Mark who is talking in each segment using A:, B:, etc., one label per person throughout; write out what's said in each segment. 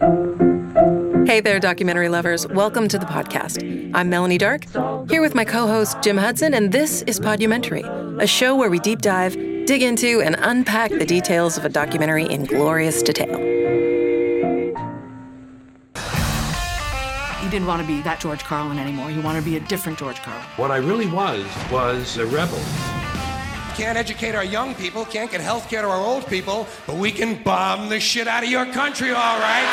A: Hey there, documentary lovers. Welcome to the podcast. I'm Melanie Dark, here with my co host, Jim Hudson, and this is Podumentary, a show where we deep dive, dig into, and unpack the details of a documentary in glorious detail.
B: You didn't want to be that George Carlin anymore. You want to be a different George Carlin.
C: What I really was, was a rebel.
D: Can't educate our young people, can't get health care to our old people, but we can bomb the shit out of your country, all right?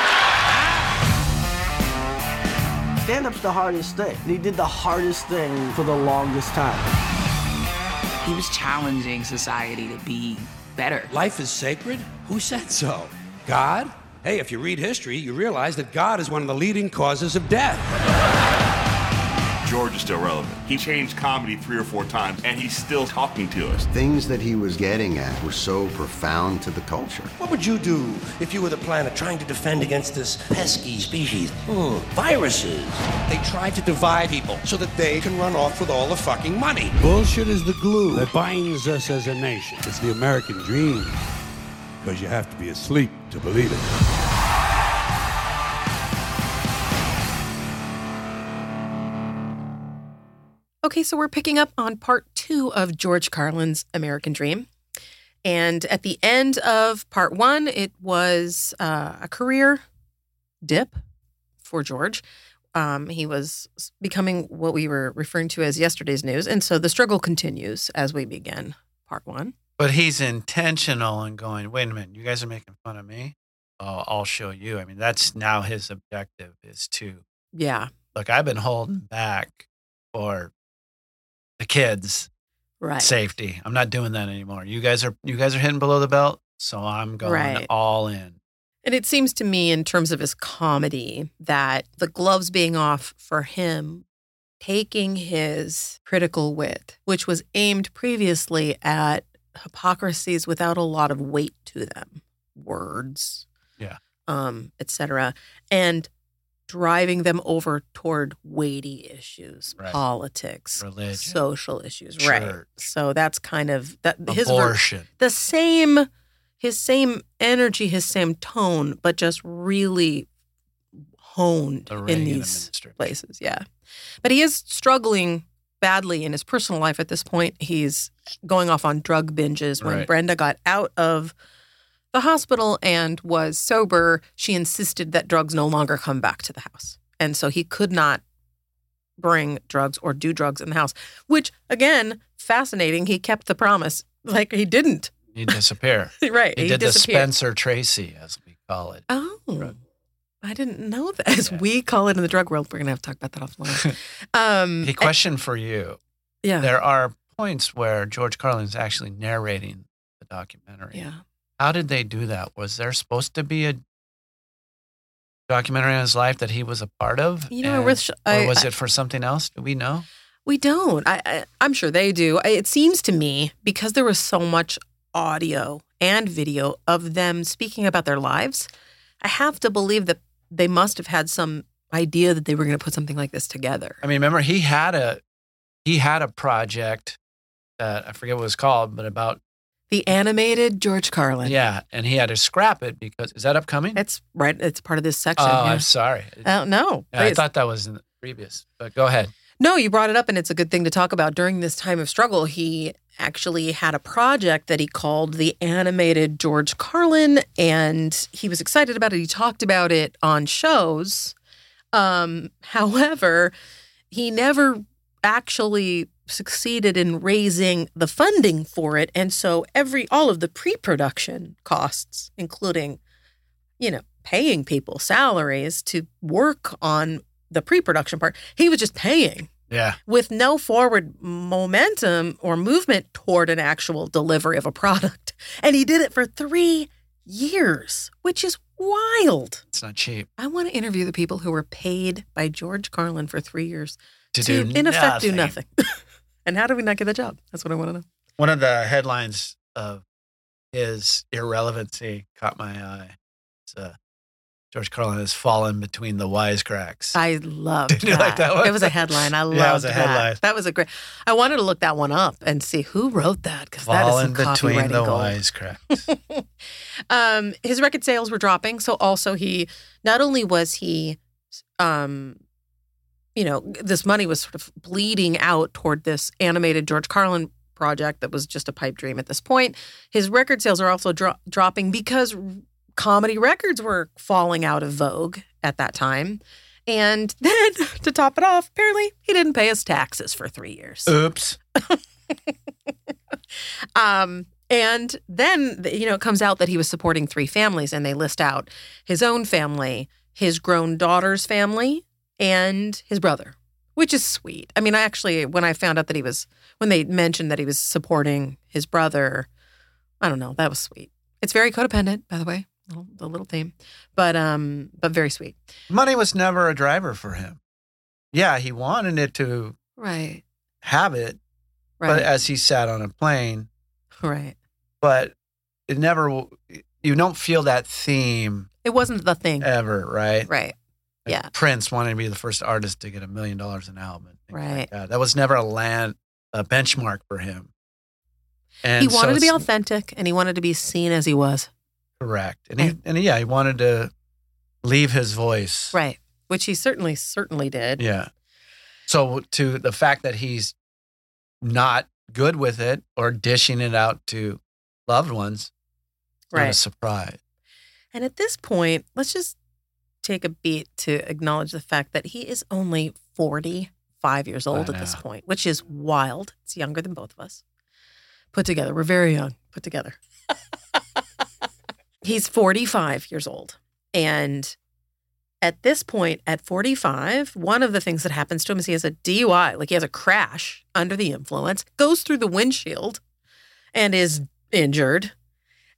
E: Stand up's the hardest thing. He did the hardest thing for the longest time.
B: He was challenging society to be better.
D: Life is sacred? Who said so? God? Hey, if you read history, you realize that God is one of the leading causes of death.
F: George is still relevant. He changed comedy three or four times, and he's still talking to us.
G: Things that he was getting at were so profound to the culture.
D: What would you do if you were the planet trying to defend against this pesky species? Hmm, viruses. They try to divide people so that they can run off with all the fucking money.
C: Bullshit is the glue that binds us as a nation. It's the American dream. Because you have to be asleep to believe it.
A: Okay, so we're picking up on part two of George Carlin's American Dream. And at the end of part one, it was uh, a career dip for George. Um, he was becoming what we were referring to as yesterday's news. And so the struggle continues as we begin part one.
H: But he's intentional in going, wait a minute, you guys are making fun of me. Oh, I'll show you. I mean, that's now his objective is to
A: Yeah.
H: look, I've been holding back for the kids'
A: Right.
H: safety. I'm not doing that anymore. You guys are you guys are hitting below the belt, so I'm going
A: Right.
H: all in.
A: And it seems to me, in terms of his comedy, that the gloves being off for him, taking his critical wit, which was aimed previously at hypocrisies without a lot of weight to them, words,
H: Yeah.
A: um, etc., and driving them over toward weighty issues,
H: Right.
A: politics,
H: Religion.
A: social issues, right? So that's kind of that his
H: Abortion.
A: the same his same energy his same tone but just really honed
H: The
A: in these places yeah but he is struggling badly in his personal life at this point he's going off on drug binges when
H: Right.
A: brenda got out of the hospital and was sober she insisted that drugs no longer come back to the house and so he could not bring drugs or do drugs in the house which again fascinating he kept the promise like he didn't
H: You disappear.
A: right.
H: He, did the. Spencer Tracy, as we call it.
A: Oh,
H: Drug.
A: I didn't know that. As
H: Yeah.
A: we call it in the drug world, we're gonna have to talk about that offline. um,
H: He question for you.
A: yeah,
H: There are points where George Carlin is actually narrating the documentary.
A: yeah.
H: How did they do that? Was there supposed to be a documentary on his life that he was a part of?
A: You know, I
H: And-
A: wish
H: or was
A: I-
H: it for something else? Do we know?
A: We don't. I, I I'm sure they do. I, it seems to me because there was so much audio and video of them speaking about their lives. I have to believe that they must have had some idea that they were going to put something like this together.
H: I mean, remember he had a he had a project that I forget what it was called, but about
A: The animated George Carlin.
H: yeah, and he had to scrap it because is that upcoming?
A: it's right. It's part of this
H: oh,
A: section. yeah.
H: I'm sorry.
A: Uh, no,
H: I thought that was in the previous, but go ahead.
A: No, you brought it up, and it's a good thing to talk about. During this time of struggle, he actually had a project that he called the Animated George Carlin, and he was excited about it. He talked about it on shows. Um, however, he never actually succeeded in raising the funding for it, and so every all of the pre-production costs, including, you know, paying people salaries to work on the pre-production part, he was just paying
H: Yeah,
A: with no forward momentum or movement toward an actual delivery of a product. And he did it for three years, which is wild.
H: it's not cheap
A: I want to interview the people who were paid by George Carlin for three years
H: to,
A: to,
H: do
A: in effect, do
H: nothing.
A: and how did we not get the job? That's what I want to know.
H: One of the headlines of his irrelevancy caught my eye. It's, uh, George Carlin has fallen between the wisecracks.
A: I loved
H: Did you
A: that.
H: like that one?
A: It was a headline. I loved
H: Yeah, it was a
A: that.
H: headline.
A: That was a great. I wanted to look that one up and see who wrote that because that is
H: fallen
A: some
H: between the
A: gold.
H: wisecracks.
A: um, his record sales were dropping. So also he not only was he, um, you know, this money was sort of bleeding out toward this animated George Carlin project that was just a pipe dream at this point. His record sales are also dro- dropping because comedy records were falling out of vogue at that time. And then to top it off, apparently he didn't pay his taxes for three years.
H: Oops.
A: Um, and then, you know, it comes out that he was supporting three families, and they list out his own family, his grown daughter's family, and his brother, which is sweet. I mean, I actually, when I found out that he was, when they mentioned that he was supporting his brother, I don't know, that was sweet. It's very codependent, by the way, little, the little theme, but um, but very sweet.
H: Money was never a driver for him. Yeah, he wanted it to
A: Right,
H: have it,
A: right.
H: but as he sat on a plane,
A: right.
H: but it never, you don't feel that theme
A: It wasn't the thing,
H: ever, right?
A: right?
H: Like
A: Yeah.
H: Prince wanted to be the first artist to get a million dollars an album. and things like
A: Right.
H: that. that was never a land, a benchmark for him. And
A: he
H: so
A: wanted to be authentic, and he wanted to be seen as he was.
H: correct. And he, and yeah, he wanted to leave his voice.
A: Right. Which he certainly, certainly did.
H: Yeah. So to the fact that he's not good with it or dishing it out to loved ones, not a surprise.
A: And at this point, let's just take a beat to acknowledge the fact that he is only 45 years old at this point, which is wild. It's younger than both of us. Put together. We're very young, put together. He's 45 years old. And at this point, at 45, one of the things that happens to him is he has a DUI, like he has a crash under the influence, goes through the windshield and is injured.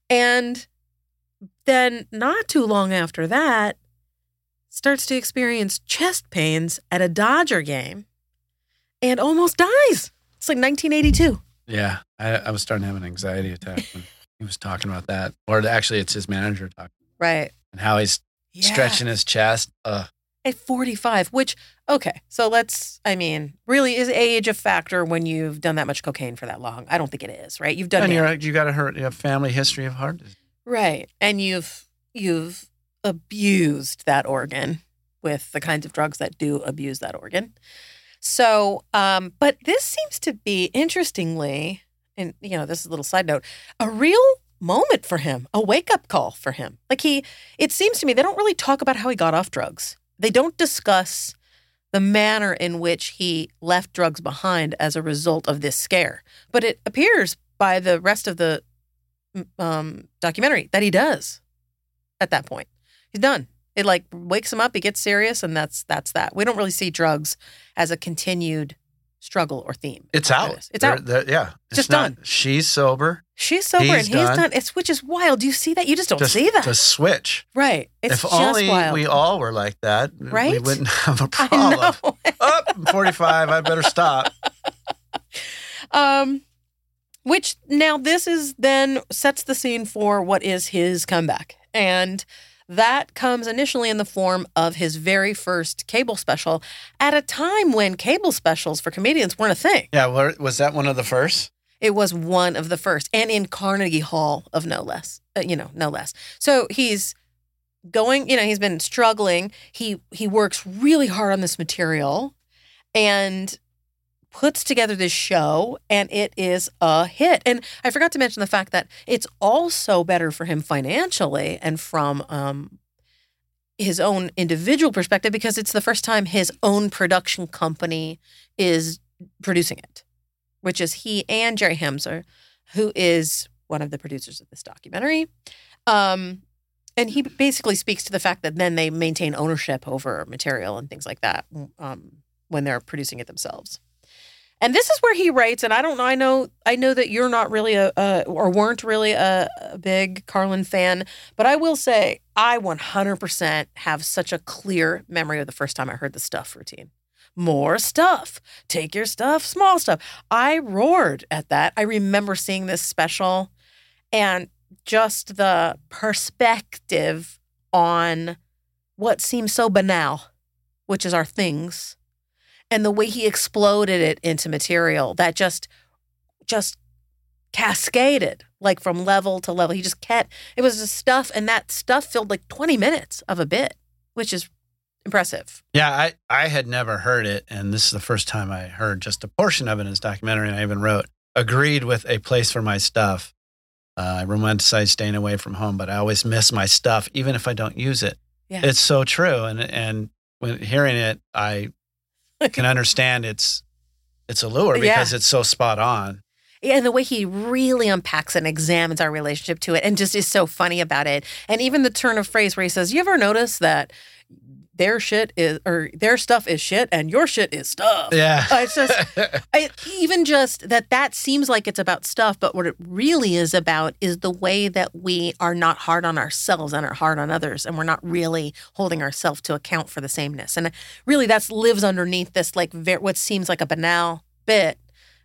A: And then, not too long after that, starts to experience chest pains at a Dodger game and almost dies. It's like 1982.
H: Yeah. I, I was starting to have an anxiety attack when he was talking about that. Or actually, it's his manager talking
A: Right.
H: and how he's stretching his chest. Uh,
A: At 45, which, okay, so let's, I mean, really is age a factor when you've done that much cocaine for that long? I don't think it is, right? You've done
H: and
A: it.
H: you're, you got to hurt. You have family history of heart disease.
A: Right. And you've you've abused that organ with the kinds of drugs that do abuse that organ. So, um, but this seems to be interestingly, and you know, this is a little side note, a real moment for him, a wake-up call for him. Like he it seems to me they don't really talk about how he got off drugs. They don't discuss the manner in which he left drugs behind as a result of this scare. But it appears by the rest of the um, documentary that he does at that point. He's done. It like wakes him up. He gets serious, and that's that's that. We don't really see drugs as a continued struggle or theme.
H: It's out.
A: It's
H: They're-
A: out.
H: they're- yeah. It's
A: Just
H: not,
A: done.
H: She's sober.
A: She's sober
H: He's
A: and he's
H: done.
A: done. It's which is wild. Do you see that? You just don't
H: just,
A: see that,
H: To switch.
A: right? It's
H: if only
A: wild.
H: we all were like that,
A: right?
H: we wouldn't have a problem.
A: Up,
H: Oh, I'm 45. I better stop.
A: Um, which now this is then sets the scene for what is his comeback. And that comes initially in the form of his very first cable special at a time when cable specials for comedians weren't a thing.
H: Yeah. Was that one of the first?
A: It was one of the first, and in Carnegie Hall of no less, uh, you know, no less. So he's going, you know, he's been struggling. He he works really hard on this material, and puts together this show, and it is a hit. And I forgot to mention the fact that it's also better for him financially and from um, his own individual perspective because it's the first time his own production company is producing it which is he and Jerry Hamza, who is one of the producers of this documentary. Um, and he basically speaks to the fact that then they maintain ownership over material and things like that um, when they're producing it themselves. And this is where he writes, and I don't know, I know, I know that you're not really a, or weren't really a, a big Carlin fan, but I will say I 100% have such a clear memory of the first time I heard the stuff routine more stuff. Take your stuff, small stuff. I roared at that. I remember seeing this special and just the perspective on what seems so banal, which is our things, and the way he exploded it into material that just just cascaded like from level to level. He just kept it was just stuff and that stuff filled like 20 minutes of a bit, which is impressive.
H: Yeah, I, I had never heard it, and this is the first time I heard just a portion of it in his documentary. And I even wrote, agreed with a place for my stuff. Uh, I romanticize staying away from home, but I always miss my stuff, even if I don't use it.
A: Yeah.
H: It's so true, and and when hearing it, I can understand its its allure
A: Yeah.
H: because it's so spot on.
A: Yeah, and the way he really unpacks and examines our relationship to it and just is so funny about it. And even the turn of phrase where he says, You ever notice that their shit is, or their stuff is shit and your shit is stuff?
H: Yeah,
A: Uh, it's just, I, even just that that seems like it's about stuff, but what it really is about is the way that we are not hard on ourselves and are hard on others, and we're not really holding ourselves to account for the sameness. And really, that's lives underneath this like ver- what seems like a banal bit,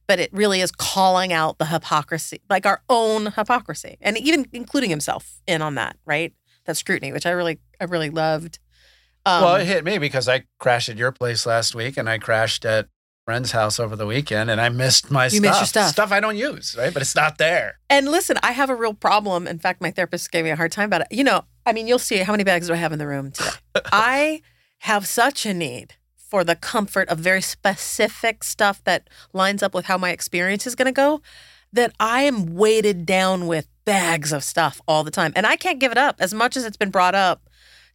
A: but it really is calling out the hypocrisy, like our own hypocrisy, and even including himself in on that, right? That scrutiny, which I really, I really loved. Um,
H: well, it hit me because I crashed at your place last week, and I crashed at friend's house over the weekend, and I missed my
A: You
H: stuff.
A: missed your stuff.
H: Stuff I don't use, right? But it's not there.
A: And listen, I have a real problem. In fact, my therapist gave me a hard time about it. You know, I mean, you'll see how many bags do I have in the room today. I have such a need for the comfort of very specific stuff that lines up with how my experience is going to go that I am weighted down with bags of stuff all the time. And I can't give it up as much as it's been brought up.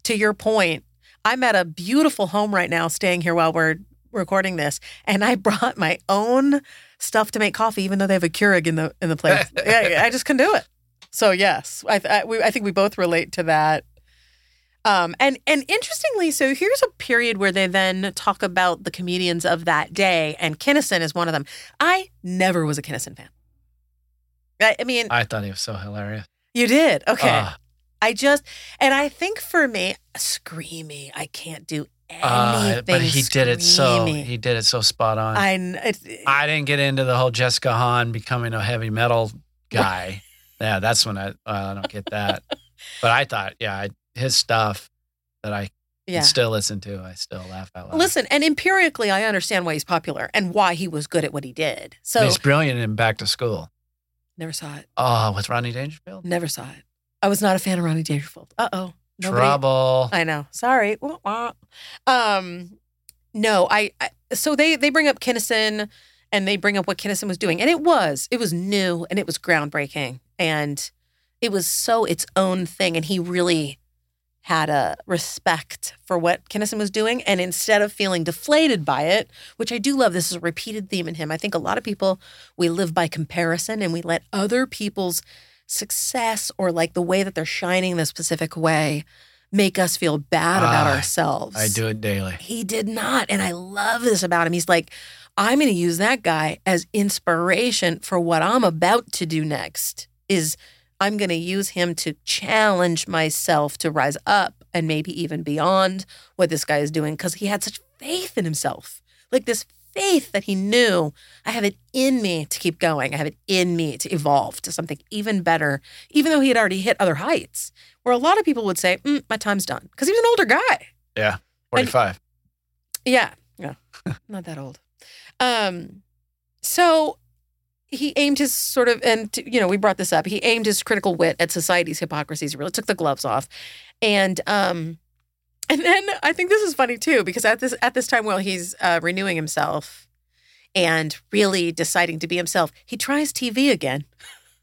A: To your point, I'm at a beautiful home right now, staying here while we're recording this, and I brought my own stuff to make coffee, even though they have a Keurig in the in the place. yeah, I just couldn't do it. So yes, I I, we, I think we both relate to that. Um, and and interestingly, so here's a period where they then talk about the comedians of that day, and Kinison is one of them. I never was a Kinison fan. I, I mean,
H: I thought he was so hilarious.
A: you did okay.
H: Ah.
A: I just and I think for me, screamy. I can't do anything.
H: Uh, but he did it so he did it so spot on.
A: I,
H: I, didn't get into the whole Jessica Hahn becoming a heavy metal guy. yeah, that's when I uh, I don't get that. but I thought, yeah, I, his stuff that I
A: yeah.
H: still listen to, I still laugh out loud.
A: Listen, and empirically, I understand why he's popular and why he was good at what he did. So
H: he's brilliant in Back to School.
A: never saw it.
H: Oh, with Rodney Dangerfield.
A: Never saw it. I was not a fan of Rodney Dangerfield. Uh oh.
H: Trouble.
A: I know. Sorry. Um, no, I, I. So they they bring up Kinison, and they bring up what Kinison was doing, and it was it was new and it was groundbreaking, and it was so its own thing, and he really had a respect for what Kinison was doing, and instead of feeling deflated by it, which I do love, this is a repeated theme in him. I think a lot of people we live by comparison, and we let other people's success or like the way that they're shining in a specific way make us feel bad about
H: Ah,
A: ourselves.
H: I do it daily.
A: He did not. And I love this about him. He's like, I'm going to use that guy as inspiration for what I'm about to do next is I'm going to use him to challenge myself to rise up and maybe even beyond what this guy is doing because he had such faith in himself. Like this faith that he knew I have it in me to keep going. I have it in me to evolve to something even better, even though he had already hit other heights. Where a lot of people would say, mm, my time's done because he was an older guy.
H: Yeah, forty-five.
A: Yeah, yeah, not that old. Um, so he aimed his sort of, and to- you know, we brought this up. He aimed his critical wit at society's hypocrisies. He really took the gloves off, and um, and then I think this is funny too because at this at this time while he's uh, renewing himself and really deciding to be himself, he tries TV again,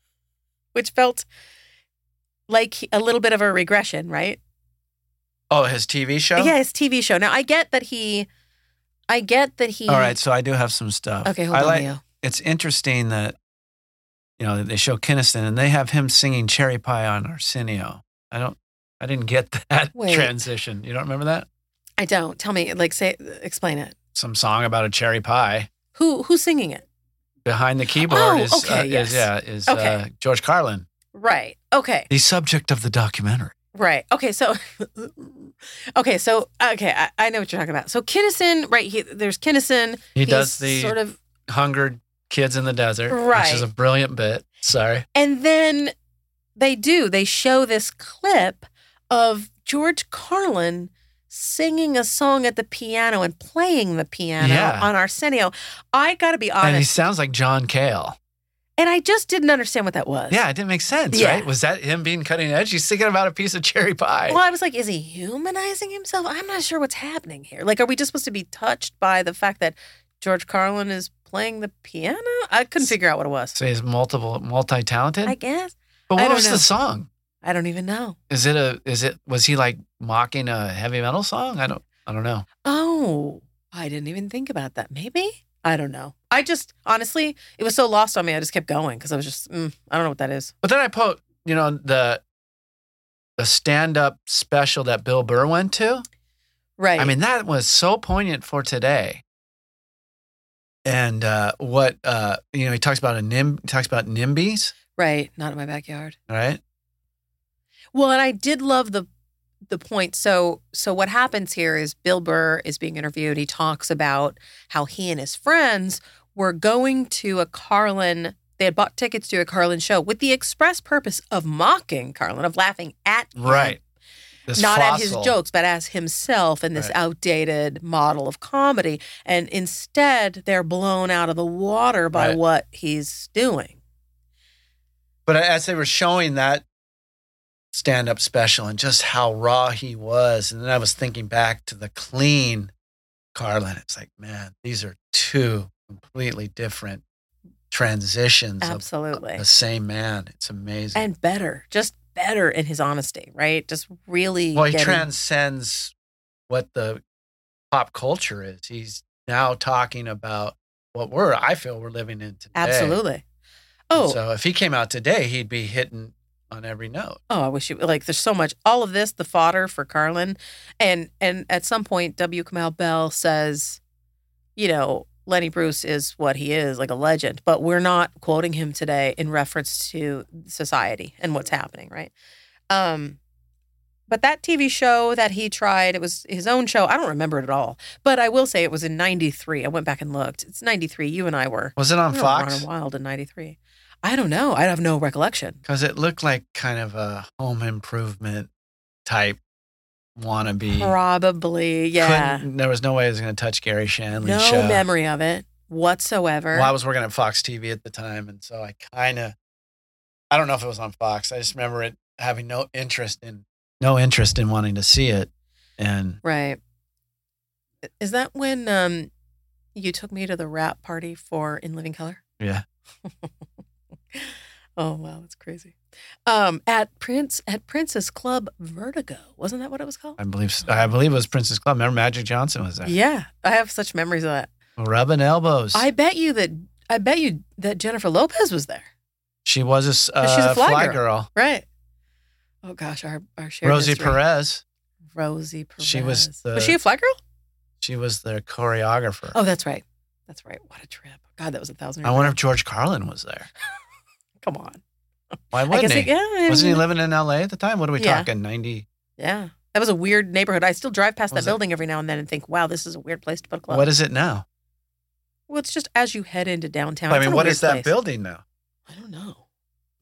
A: which felt like a little bit of a regression, right?
H: Oh, his TV show.
A: Yeah, his TV show. Now I get that he, I get that he.
H: All right, so I do have some stuff.
A: Okay, hold
H: I
A: on,
H: like,
A: Leo.
H: It's interesting that you know they show Kinison and they have him singing "Cherry Pie" on Arsenio. I don't. I didn't get that
A: Wait.
H: transition. You don't remember that?
A: I don't. Tell me, like, say, explain it.
H: Some song about a cherry pie.
A: Who who's singing it?
H: Behind the keyboard
A: Oh,
H: is,
A: okay,
H: uh,
A: yes.
H: is yeah is
A: Okay.
H: uh, George Carlin,
A: Right. Okay.
H: the subject of the documentary.
A: Right. Okay. So, okay. So, okay, I, I know what you're talking about. So, Kinison, right? He, there's Kinison.
H: He does the
A: sort of,
H: hungered kids in the desert,
A: right?
H: which is a brilliant bit. Sorry.
A: and then they do. They show this clip of George Carlin singing a song at the piano and playing the piano
H: Yeah.
A: on Arsenio. I got to be honest.
H: And he sounds like John Cale.
A: And I just didn't understand what that was.
H: Yeah, it didn't make sense,
A: Yeah.
H: right? Was that him being cutting edge? He's thinking about a piece of cherry pie.
A: Well, I was like, is he humanizing himself? I'm not sure what's happening here. Like, are we just supposed to be touched by the fact that George Carlin is playing the piano? I couldn't figure out what it was.
H: So he's multiple, multi-talented.
A: I guess.
H: but what was
A: know.
H: the song?
A: I don't even know.
H: Is it a? Is it? Was he like mocking a heavy metal song? I don't. I don't know.
A: Oh, I didn't even think about that. Maybe? I don't know. I just, honestly, it was so lost on me. I just kept going because I was just, mm, I don't know what that is.
H: But then I put, you know, the the stand-up special that Bill Burr went to.
A: Right.
H: I mean, that was so poignant for today. And uh, what uh, you know, he talks about a nim, he talks about NIMBYs,
A: right. Not in my backyard.
H: right?
A: Well, and I did love the the point. So so what happens here is Bill Burr is being interviewed. He talks about how he and his friends were going to a Carlin. They had bought tickets to a Carlin show with the express purpose of mocking Carlin, of laughing at him.
H: Right.
A: Not at his jokes, but as himself in this
H: Right.
A: outdated model of comedy. And instead, they're blown out of the water by
H: Right.
A: what he's doing.
H: But as they were showing that stand-up special and just how raw he was, and then I was thinking back to the clean Carlin. It's like, man, these are two completely different transitions
A: Absolutely.
H: of the same man. It's amazing.
A: And better, just better in his honesty, right? Just really.
H: well, he
A: getting-
H: transcends what the pop culture is. He's now talking about what we're, I feel, we're living in today.
A: Absolutely.
H: And
A: Oh,
H: So if he came out today, he'd be hitting on every note.
A: oh, I wish you like. There's so much. All of this, the fodder for Carlin, and and at some point, W. Kamau Bell says, you know, Lenny Bruce is what he is, like a legend, but we're not quoting him today in reference to society and what's happening, right? Um, but that TV show that he tried, it was his own show. I don't remember it at all, but I will say it was in '93. I went back and looked. It's '93. You and I were
H: Was it on Fox?
A: wild in '93. I don't know. I have no recollection.
H: Because it looked like kind of a home improvement type wannabe.
A: Probably, yeah.
H: Couldn't- there was no way I was going to touch Garry Shandling's
A: No
H: show.
A: memory of it whatsoever.
H: Well, I was working at Fox TV at the time, and so I kind of, I don't know if it was on Fox. I just remember it having no interest in, no interest in wanting to see it, and
A: right. Is that when um you took me to the wrap party for In Living Color?
H: yeah,
A: Oh wow, that's crazy. Um at Prince at Princess Club Vertigo. Wasn't that what it was called?
H: I believe I believe it was Princess Club. Remember Magic Johnson was there,
A: Yeah. I have such memories of that.
H: rubbing elbows.
A: I bet you that I bet you that Jennifer Lopez was there.
H: she was a,
A: But she's a
H: uh,
A: fly
H: fly
A: girl.
H: girl.
A: Right. Oh gosh, our our shared
H: Rosie
A: history.
H: Perez.
A: Rosie Perez.
H: She was the-
A: Was she a fly girl?
H: She was the choreographer.
A: Oh, that's right. That's right. What a trip. God, that was a thousand.
H: I wonder if George Carlin was there.
A: Come on.
H: Why wouldn't he?
A: it, yeah.
H: Wasn't he living in L.A. at the time? What are we
A: Yeah.
H: talking? Ninety.
A: Yeah. That was a weird neighborhood. I still drive past that building every now and then and think, wow, this is a weird place to put a club.
H: What is it now?
A: well, it's just as you head into downtown.
H: I mean,
A: what is a
H: what
A: weird
H: is that
A: place.
H: building now?
A: I don't know.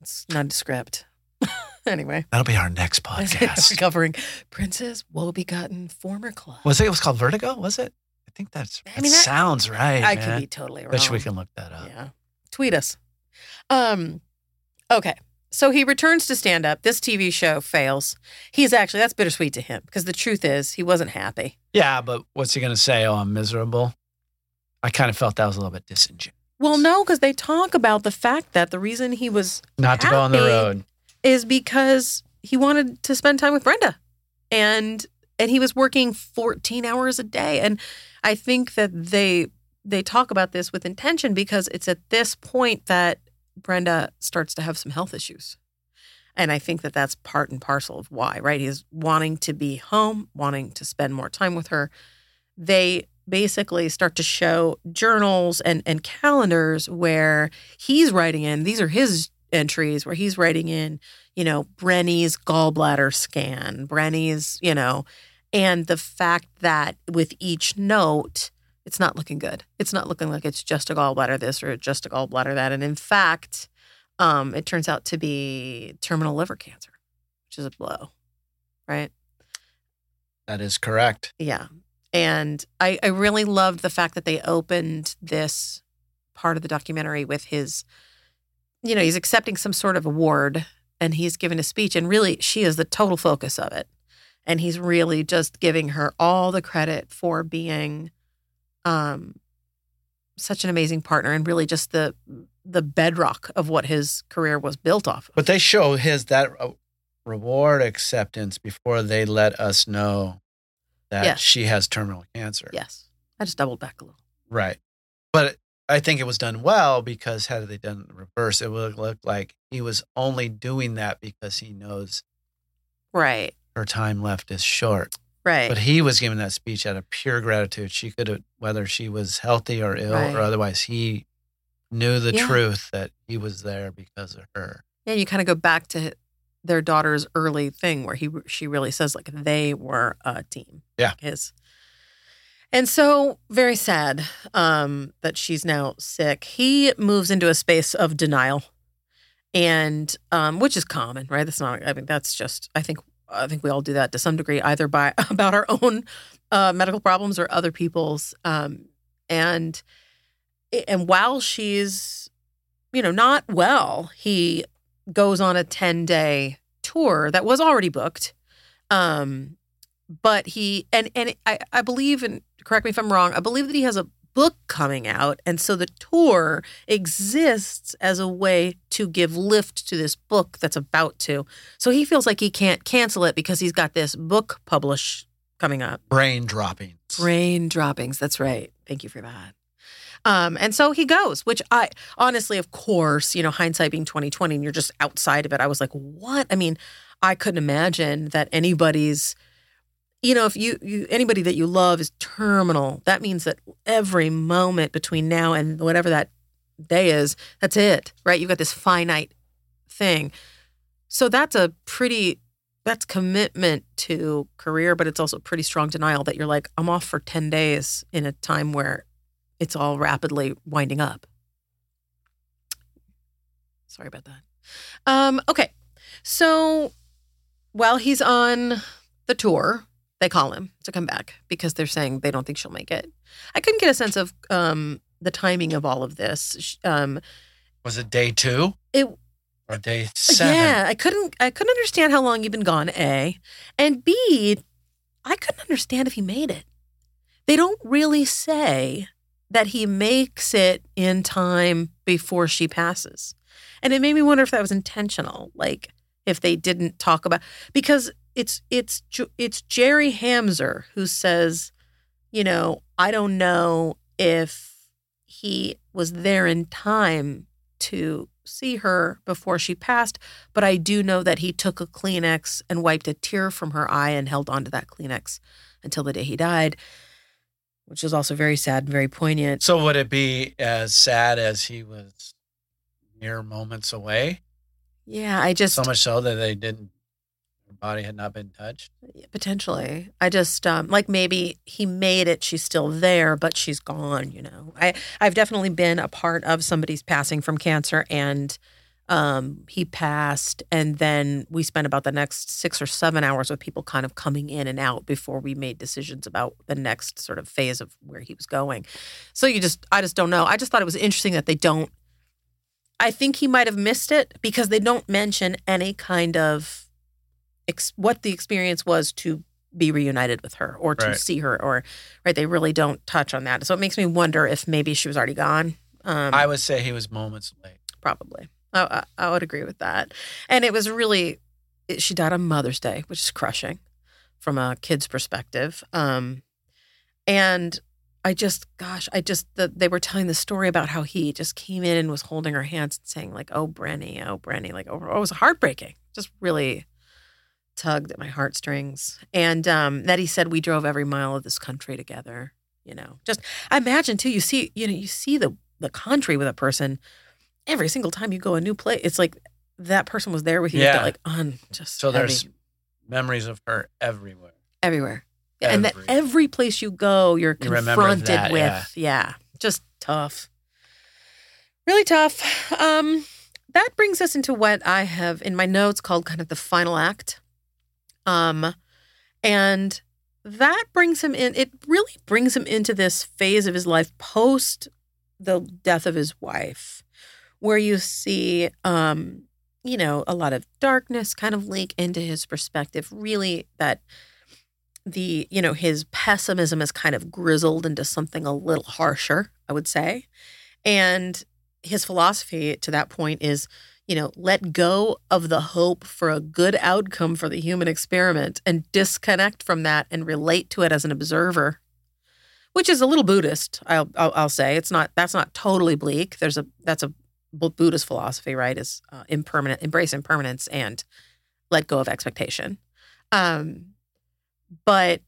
A: It's nondescript. anyway.
H: That'll be our next podcast.
A: Covering Princess Wobegotten Former Club.
H: was it? It was called Vertigo. Was it? I think that's.
A: I
H: that
A: mean, that-
H: sounds right.
A: I
H: man.
A: could be totally wrong.
H: Bet we can look that up.
A: Yeah. Tweet us. Um, okay. So he returns to stand up. This TV show fails. He's actually, that's bittersweet to him because the truth is he wasn't happy.
H: Yeah, but what's he going to say? Oh, I'm miserable. I kind of felt that was a little bit disingenuous.
A: Well, no, because they talk about the fact that the reason he was
H: Not to go on the road.
A: is because he wanted to spend time with Brenda. And and he was working 14 hours a day. And I think that they they talk about this with intention because it's at this point that Brenda starts to have some health issues. And I think that that's part and parcel of why, right? He's wanting to be home, wanting to spend more time with her. They basically start to show journals and, and calendars where he's writing in, these are his entries where he's writing in, you know, Brenny's gallbladder scan, Brenny's, you know, and the fact that with each note, it's not looking good. It's not looking like it's just a gallbladder this or just a gallbladder that. And in fact, um, it turns out to be terminal liver cancer, which is a blow, right?
H: That is correct.
A: Yeah. And I, I really loved the fact that they opened this part of the documentary with his, you know, he's accepting some sort of award and he's giving a speech. And really, she is the total focus of it. And he's really just giving her all the credit for being um, such an amazing partner and really just the the bedrock of what his career was built off of.
H: But they show his that uh, reward acceptance before they let us know that
A: Yes.
H: she has terminal cancer.
A: Yes. I just doubled back a little.
H: Right. But I think it was done well because had they done the reverse, it would look like he was only doing that because he knows
A: Right.
H: her time left is short.
A: Right.
H: But he was giving that speech out of pure gratitude. She could have, whether she was healthy or ill
A: Right.
H: or otherwise, he knew the
A: Yeah.
H: truth that he was there because of her.
A: Yeah, you kind of go back to their daughter's early thing where he she really says like they were a team.
H: Yeah.
A: His. And so very sad um, that she's now sick. He moves into a space of denial, and um, which is common, right? That's not. I mean, that's just. I think. I think we all do that to some degree, either by about our own uh, medical problems or other people's. Um, and and while she's, you know, not well, he goes on a 10 day tour that was already booked. Um, but he, and, and I, I believe, and correct me if I'm wrong, I believe that he has a book coming out. And so the tour exists as a way to give lift to this book that's about to. So he feels like he can't cancel it because he's got this book published coming up.
H: Brain droppings.
A: Brain droppings. That's right. Thank you for that. Um, and so he goes, which I honestly, of course, you know, hindsight being 2020 and you're just outside of it. I was like, what? I mean, I couldn't imagine that anybody's, you know, if you, you anybody that you love is terminal, that means that every moment between now and whatever that day is, that's it, right? You've got this finite thing. So that's a pretty that's commitment to career, but it's also pretty strong denial that you're like, I'm off for 10 days in a time where it's all rapidly winding up. Sorry about that. Um, okay. So while he's on the tour, they call him to come back because they're saying they don't think she'll make it. I couldn't get a sense of um, the timing of all of this. Um,
H: Was it day two
A: it
H: or day seven?
A: yeah, I couldn't I couldn't understand how long you've been gone, A. And B, I couldn't understand if he made it. They don't really say that he makes it in time before she passes. And it made me wonder if that was intentional, like if they didn't talk about because it's it's it's Jerry Hamza who says, you know, I don't know if he was there in time to see her before she passed, but I do know that he took a Kleenex and wiped a tear from her eye and held onto that Kleenex until the day he died, which is also very sad and very poignant.
H: So would it be as sad as he was mere moments away?
A: Yeah, I just
H: So much so that they didn't, body had not been touched.
A: potentially. I just um, like maybe he made it. She's still there, but she's gone. You know, I I've definitely been a part of somebody's passing from cancer, and um, he passed, and then we spent about the next six or seven hours with people kind of coming in and out before we made decisions about the next sort of phase of where he was going. So you just, I just don't know. I just thought it was interesting that they don't. I think he might have missed it because they don't mention any kind of ex- what the experience was to be reunited with her or to
H: Right.
A: see her or right they really don't touch on that. So it makes me wonder if maybe she was already gone. Um
H: I would say he was moments late.
A: probably. I, I, I would agree with that. And it was really it, she died on mother's day which is crushing from a kid's perspective. Um and i just gosh i just the, they were telling the story about how he just came in and was holding her hands and saying like oh brenny oh brenny like oh, it was heartbreaking. Just really tugged at my heartstrings. And um that he said we drove every mile of this country together you know? Just I imagine too you see you know you see the the country with a person every single time you go a new place it's like that person was there with you
H: Yeah.
A: like on just
H: So
A: heavy.
H: there's memories of her everywhere.
A: everywhere. Yeah, and that
H: Every-
A: every place you go you're
H: You
A: confronted
H: that,
A: with
H: yeah.
A: yeah. Just tough. Really tough. Um that brings us into what i have in my notes called kind of the final act um and that brings him in. It really brings him into this phase of his life post the death of his wife, where you see, um, you know, a lot of darkness kind of leak into his perspective. Really, that the you know his pessimism is kind of grizzled into something a little harsher, I would say, and his philosophy to that point is you know, let go of the hope for a good outcome for the human experiment and disconnect from that and relate to it as an observer, which is a little Buddhist. I'll, I'll, I'll say it's not. That's not totally bleak. There's a that's a Buddhist philosophy, right? Is uh, impermanent, embrace impermanence, and let go of expectation. Um, but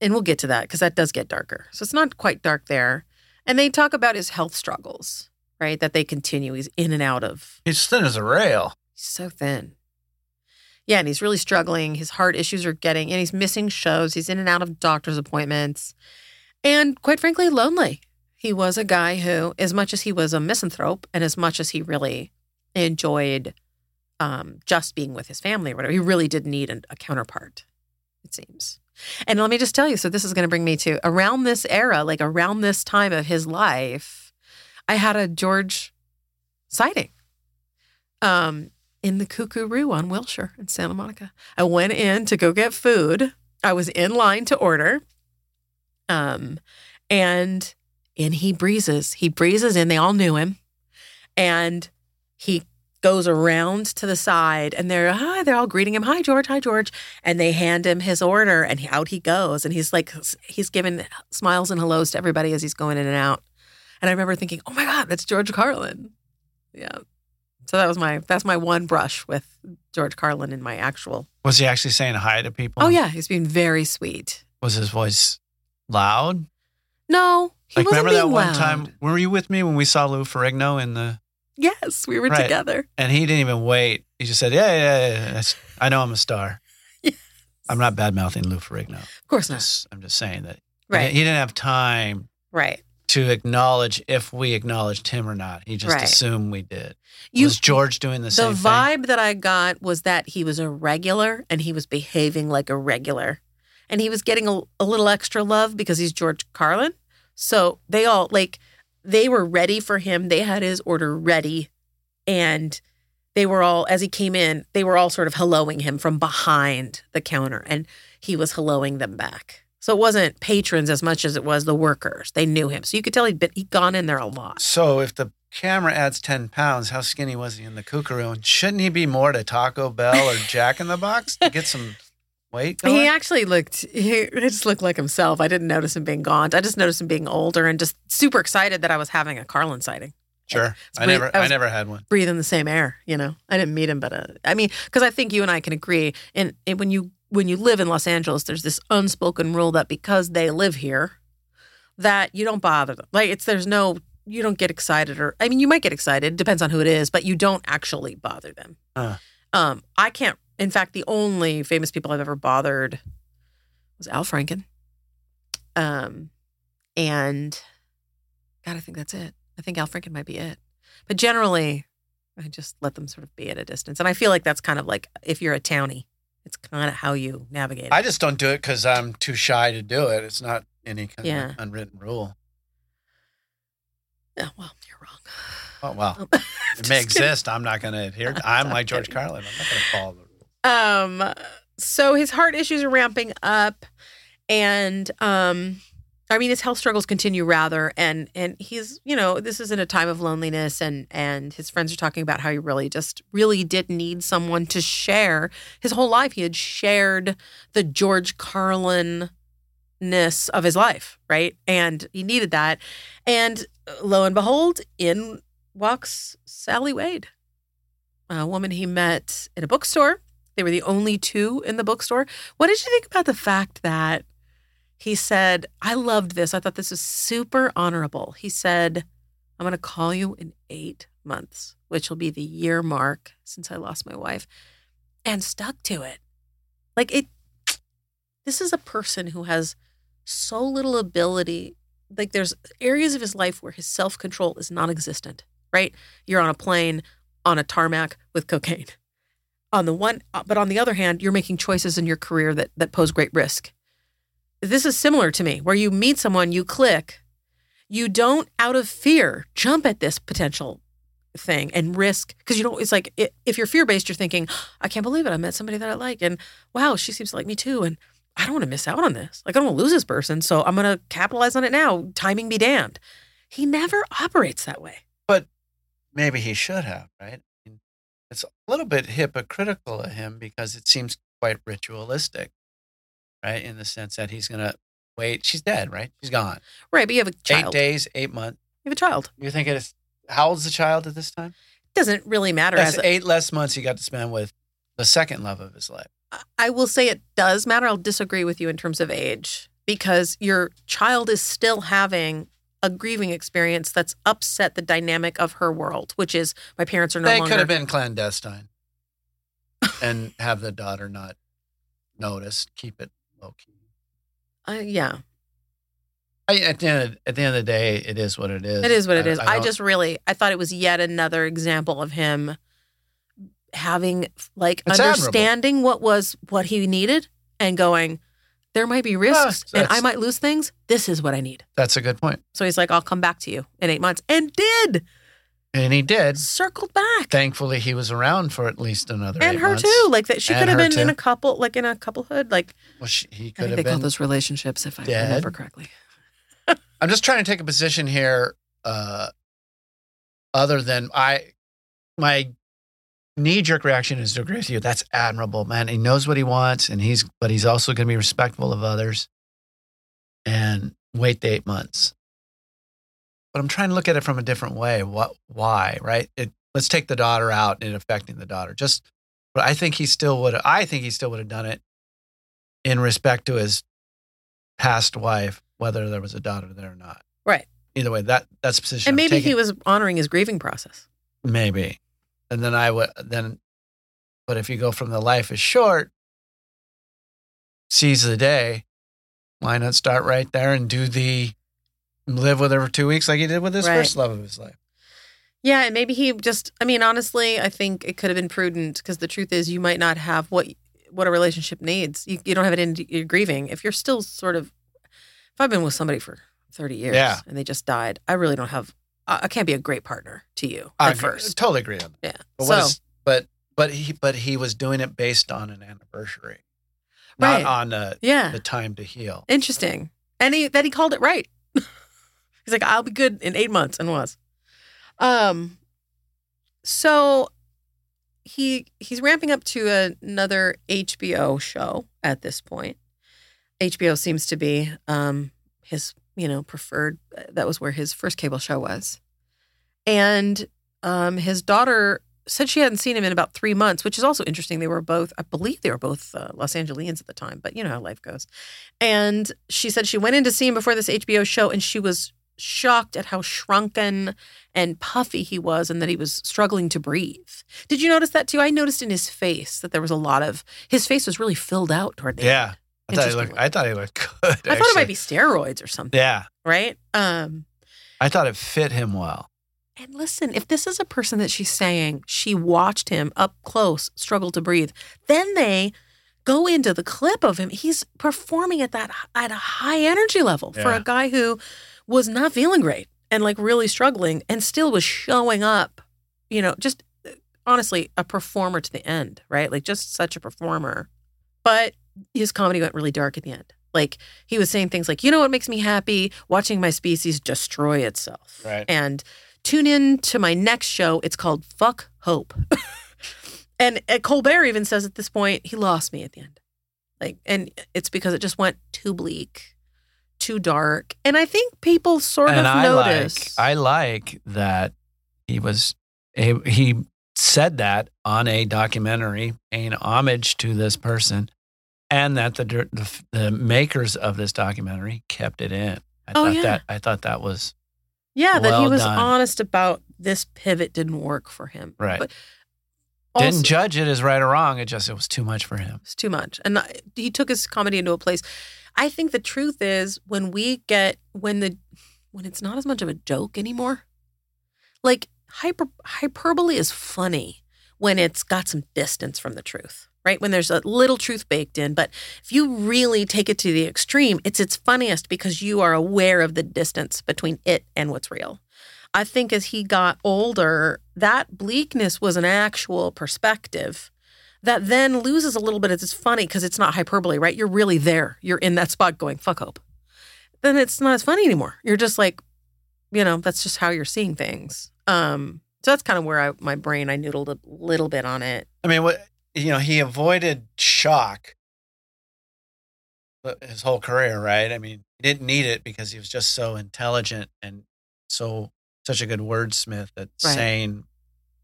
A: and we'll get to that because that does get darker. So it's not quite dark there. And they talk about his health struggles right? That they continue. He's in and out of.
H: He's thin as a rail.
A: He's so thin. Yeah, and he's really struggling. His heart issues are getting, and he's missing shows. He's in and out of doctor's appointments, and quite frankly, lonely. He was a guy who, as much as he was a misanthrope, and as much as he really enjoyed um, just being with his family or whatever, he really did need a, a counterpart. It seems. And let me just tell you. So this is going to bring me to around this era, like around this time of his life I had a George sighting um, in the Koo Koo Roo on Wilshire in Santa Monica. I went in to go get food. I was in line to order. Um, and in he breezes. He breezes in. They all knew him. And he goes around to the side and they're hi they're all greeting him hi george hi george and they hand him his order and out he goes and he's like he's giving smiles and hellos to everybody as he's going in and out and I remember thinking, oh my God, that's George Carlin. Yeah. So that was my that's my one brush with George Carlin in my actual.
H: Was he actually saying hi to people?
A: Oh yeah, he's being very sweet.
H: Was his voice loud?
A: No, he
H: like
A: wasn't
H: remember
A: being
H: that one
A: loud.
H: time? Were you with me when we saw Lou Ferrigno in the?
A: Yes, we were
H: Right.
A: together.
H: And he didn't even wait. He just said, "Yeah, yeah, yeah. yeah. I know I'm a star."
A: Yes.
H: I'm not bad mouthing Lou Ferrigno.
A: Of course not.
H: Just, I'm just saying that
A: Right.
H: he didn't have time
A: Right.
H: To acknowledge if we acknowledged him or not. He just
A: Right.
H: assumed we did.
A: You
H: was George doing the,
A: the
H: same thing?
A: The vibe that I got was that he was a regular and he was behaving like a regular. And he was getting a, a little extra love because he's George Carlin. So they all like they were ready for him. They had his order ready and they were all as he came in, they were all sort of helloing him from behind the counter and he was helloing them back. So it wasn't patrons as much as it was the workers. They knew him. So you could tell he'd been he'd gone in there a lot.
H: So if the camera adds 10 pounds, how skinny was he in the Koo Koo Roo? And shouldn't he be more to Taco Bell or Jack in the Box to get some weight going?
A: He actually looked, he just looked like himself. I didn't notice him being gaunt. I just noticed him being older and just super excited that I was having a Carlin sighting.
H: sure. I never
A: I
H: I, never had one.
A: Breathing the same air, you know. I didn't meet him, but uh, I mean, because I think you and I can agree. And when you when you live in Los Angeles, there's this unspoken rule that because they live here, that you don't bother them. Like it's there's no you don't get excited or I mean you might get excited depends on who it is, but you don't actually bother them.
H: Huh.
A: Um, I can't. In fact, the only famous people I've ever bothered was Al Franken. Um, and God, I think that's it. I think Al Franken might be it. But generally, I just let them sort of be at a distance. And I feel like that's kind of like if you're a townie, it's kind of how you navigate it.
H: I just don't do it because I'm too shy to do it. It's not any kind
A: Yeah.
H: of unwritten rule.
A: yeah, well, you're wrong.
H: Oh, well,
A: Um,
H: it may
A: kidding.
H: exist. I'm not going to adhere. To, I'm like George
A: kidding.
H: Carlin. I'm not going to follow the rules.
A: Um, so his heart issues are ramping up, and um, I mean his health struggles continue rather, and and he's you know this is in a time of loneliness, and and his friends are talking about how he really just really did need someone to share his whole life. He had shared the George Carlin ness of his life, right? And he needed that, and uh, lo and behold, in walks Sally Wade, a woman he met in a bookstore. They were the only two in the bookstore. What did you think about the fact that he said, I loved this. I thought this was super honorable. He said, I'm going to call you in eight months, which will be the year mark since I lost my wife, and stuck to it. Like it, this is a person who has so little ability. Like there's areas of his life where his self control is non existent, right? You're on a plane on a tarmac with cocaine on the one uh, but on the other hand you're making choices in your career that that pose great risk this is similar to me, where you meet someone, you click, you don't out of fear jump at this potential thing and risk because you don't it's like i if you're fear based you're thinking i can't believe it i met somebody that i like and wow she seems to like me too and i don't want to miss out on this. Like i don't want to lose this person so i'm going to capitalize on it now. Timing be damned. He never operates that way.
H: But maybe he should have, right? It's a little bit hypocritical of him because it seems quite ritualistic, right? In the sense that he's going to wait. She's dead, right? She's gone.
A: right but you have a
H: Eight days, eight months.
A: you have a child
H: You think it's how old's the child at this time?
A: doesn't really matter
H: That's
A: as a,
H: eight less months he got to spend with the second love of his life.
A: I will say it does matter. I'll disagree with you in terms of age because your child is still having a grieving experience that's upset the dynamic of her world, which is my parents are no
H: they
A: longer.
H: could have been clandestine and have the daughter not notice, keep it low key.
A: Uh, yeah,
H: I, at the end of, at the end of the day, it is what it is.
A: it is what it is. I,
H: don't-
A: just really, I thought it was yet another example of him having like
H: It's admirable.
A: understanding what was what he needed and going. There might be risks, and I might lose things. This is what I need.
H: that's a good point,
A: So he's like, "I'll come back to you in eight months," and did
H: and he did.
A: circled back.
H: Thankfully, he was around for at least another.
A: and
H: eight
A: her
H: months.
A: too. Like that, she
H: And
A: could have
H: her
A: been in a couple, like in a couplehood. Like
H: Well, she, he
A: I
H: could
A: think
H: have
A: they call those relationships, if I
H: dead.
A: remember correctly.
H: I'm just trying to take a position here. Uh, other than I, my knee jerk reaction is to agree with you. That's admirable, man. He knows what he wants, and he's but he's also going to be respectful of others. And wait the eight months. But I'm trying to look at it from a different way. What? Why? Right? It, let's take the daughter out and affecting the daughter. Just, but I think he still would. I think he still would have done it in respect to his past wife, whether there was a daughter there or not.
A: Right.
H: Either way, that that's position.
A: And maybe he was honoring his grieving process.
H: maybe, and then I would then. But if you go from the life is short, seize the day, why not start right there and do the live with her for two weeks like he did with his
A: Right.
H: first love of his life?
A: Yeah, and maybe he just. I mean, honestly, I think it could have been prudent because the truth is, you might not have what what a relationship needs. You, you don't have it in your grieving. If you're still sort of, if I've been with somebody for thirty years
H: Yeah.
A: and they just died, I really don't have. I I can't be a great partner to you
H: I
A: at
H: agree-
A: first.
H: totally agree on that.
A: Yeah.
H: But
A: so
H: what is, but but he but he was doing it based on an anniversary, not
A: Right.
H: on uh,
A: yeah,
H: the time to heal.
A: Interesting. And he that he called it right. He's like, I'll be good in eight months, and was. Um so he he's ramping up to another HBO show at this point. HBO seems to be um his, you know, preferred that was where his first cable show was. And um his daughter said she hadn't seen him in about three months, which is also interesting. They were both, I believe they were both uh, Los Angeles at the time, but you know how life goes. And she said she went in to see him before this HBO show and she was shocked at how shrunken and puffy he was and that he was struggling to breathe. Did you notice that too? I noticed in his face that there was a lot of his face was really filled out toward the
H: Yeah,
A: end.
H: I thought he looked. I thought he looked good.
A: I thought it might be steroids or something,
H: Yeah,
A: right? Um
H: I thought it fit him well.
A: and listen, if this is a person that she's saying she watched him up close struggle to breathe, then they go into the clip of him. He's performing at that at a high energy level for a guy who was not feeling great and like really struggling and still was showing up, you know, just uh, honestly a performer to the end, right? Like just such a performer. But his comedy went really dark at the end. Like he was saying things like, "You know what makes me happy? Watching my species destroy itself."
H: Right.
A: And tune in to my next show. It's called Fuck Hope. and uh, Colbert even says at this point, he lost me at the end. Like, and it's because it just went too bleak, too dark. And I think people sort
H: and
A: of
H: I
A: notice.
H: like I like that he was a, he said that on a documentary paying homage to this person, and that the the, the makers of this documentary kept it in. I
A: Oh,
H: thought
A: yeah.
H: that I thought that was
A: yeah, that he was
H: done.
A: honest about this pivot didn't work for him.
H: Right.
A: But also,
H: didn't judge it as right or wrong. It just it was too much for him.
A: It's too much. And I- he took his comedy into a place. I think the truth is when we get when the when it's not as much of a joke anymore. Like hyper hyperbole is funny when it's got some distance from the truth. right? When there's a little truth baked in. But if you really take it to the extreme, it's its funniest because you are aware of the distance between it and what's real. I think as he got older, that bleakness was an actual perspective that then loses a little bit. It's funny because it's not hyperbole, right? You're really there. You're in that spot going, fuck hope. Then it's not as funny anymore. You're just like, you know, that's just how you're seeing things. Um, so that's kind of where I my brain I noodled a little bit on it.
H: I mean, what you know, he avoided shock his whole career, right? I mean, he didn't need it because he was just so intelligent and so such a good wordsmith at
A: Right.
H: saying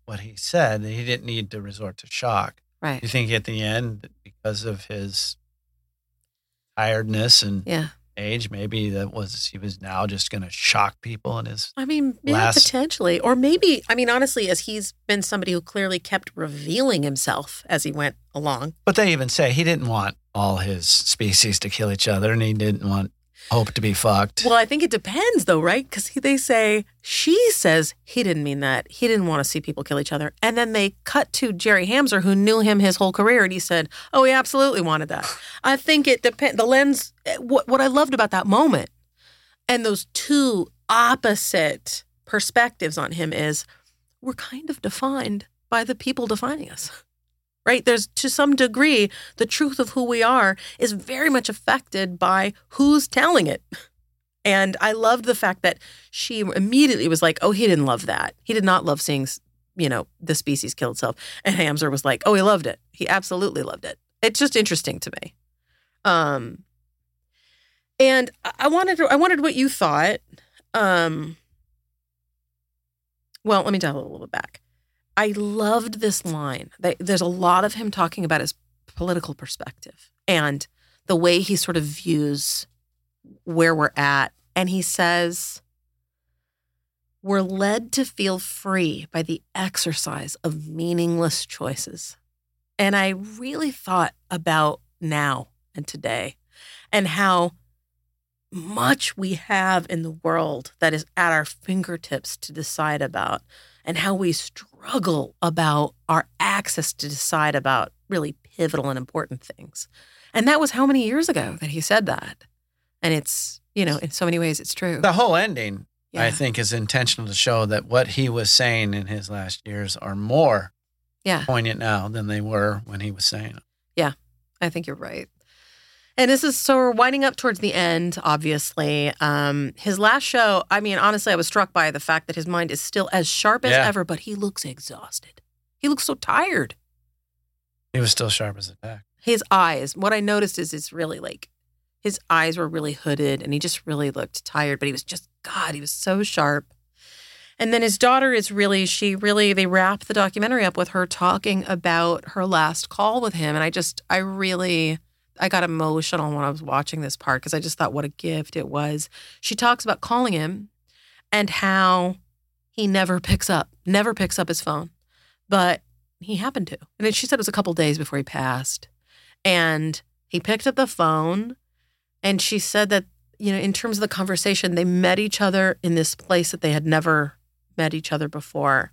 H: what he said. That he didn't need to resort to shock.
A: Right.
H: You think at the end, because of his tiredness and
A: Yeah.
H: age, maybe that was he was now just going to shock people in his.
A: I mean, yeah,
H: Last-
A: potentially. Or maybe, I mean, honestly, as he's been somebody who clearly kept revealing himself as he went along.
H: But they even say he didn't want all his species to kill each other, and he didn't want hope to be fucked.
A: Well, I think it depends, though, right? Because they say she says he didn't mean that. He didn't want to see people kill each other. And then they cut to Jerry Hamza, who knew him his whole career, and he said, "Oh, he absolutely wanted that." I think it depends. The lens. Eh, what what I loved about that moment, and those two opposite perspectives on him is, we're kind of defined by the people defining us. Right? There's to some degree, the truth of who we are is very much affected by who's telling it. And I loved the fact that she immediately was like, "Oh, he didn't love that. He did not love seeing, you know, the species kill itself." And Hamza was like, "Oh, he loved it. He absolutely loved it." It's just interesting to me. Um, and I- wanted I wanted what you thought. Um, well, let me dial a little bit back. I loved this line. There's a lot of him talking about his political perspective and the way he sort of views where we're at. And he says, We're led to feel free by the exercise of meaningless choices. And I really thought about now and today and how much we have in the world that is at our fingertips to decide about, and how we struggle about our access to decide about really pivotal and important things. And that was how many years ago that he said that. And it's, you know, in so many ways, it's true.
H: the whole ending, I think, is intentional to show that what he was saying in his last years are more
A: Yeah.
H: poignant now than they were when he was saying it.
A: Yeah, I think you're right. And this is so we're winding up towards the end, obviously. Um, his last show, I mean, honestly, I was struck by the fact that his mind is still as sharp as
H: Yeah.
A: ever, but he looks exhausted. He looks so tired.
H: He was still sharp as a tack.
A: His eyes, what I noticed is it's really like his eyes were really hooded and he just really looked tired, but he was just, God, he was so sharp. And then his daughter is really, she really, they wrap the documentary up with her talking about her last call with him. And I just, I really, I got emotional when I was watching this part because I just thought what a gift it was. She talks about calling him and how he never picks up, never picks up his phone, but he happened to. And then she said it was a couple days before he passed. And he picked up the phone and she said that, you know, in terms of the conversation, they met each other in this place that they had never met each other before.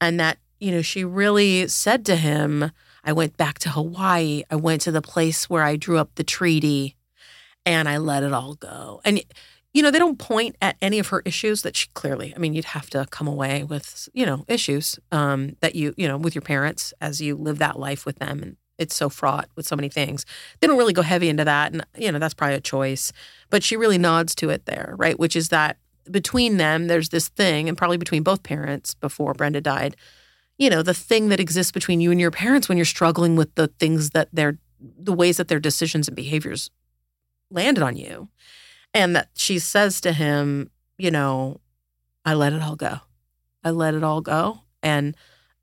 A: And that, you know, she really said to him, I went back to Hawaii. I went to the place where I drew up the treaty and I let it all go. And, you know, they don't point at any of her issues that she clearly, I mean, you'd have to come away with, you know, issues um, that you, you know, with your parents as you live that life with them. And it's so fraught with so many things. They don't really go heavy into that. And, you know, that's probably a choice. But she really nods to it there, right? Which is that between them, there's this thing, and probably between both parents before Brenda died, you know, the thing that exists between you and your parents when you're struggling with the things that they're, the ways that their decisions and behaviors landed on you. And that she says to him, you know, I let it all go. I let it all go. And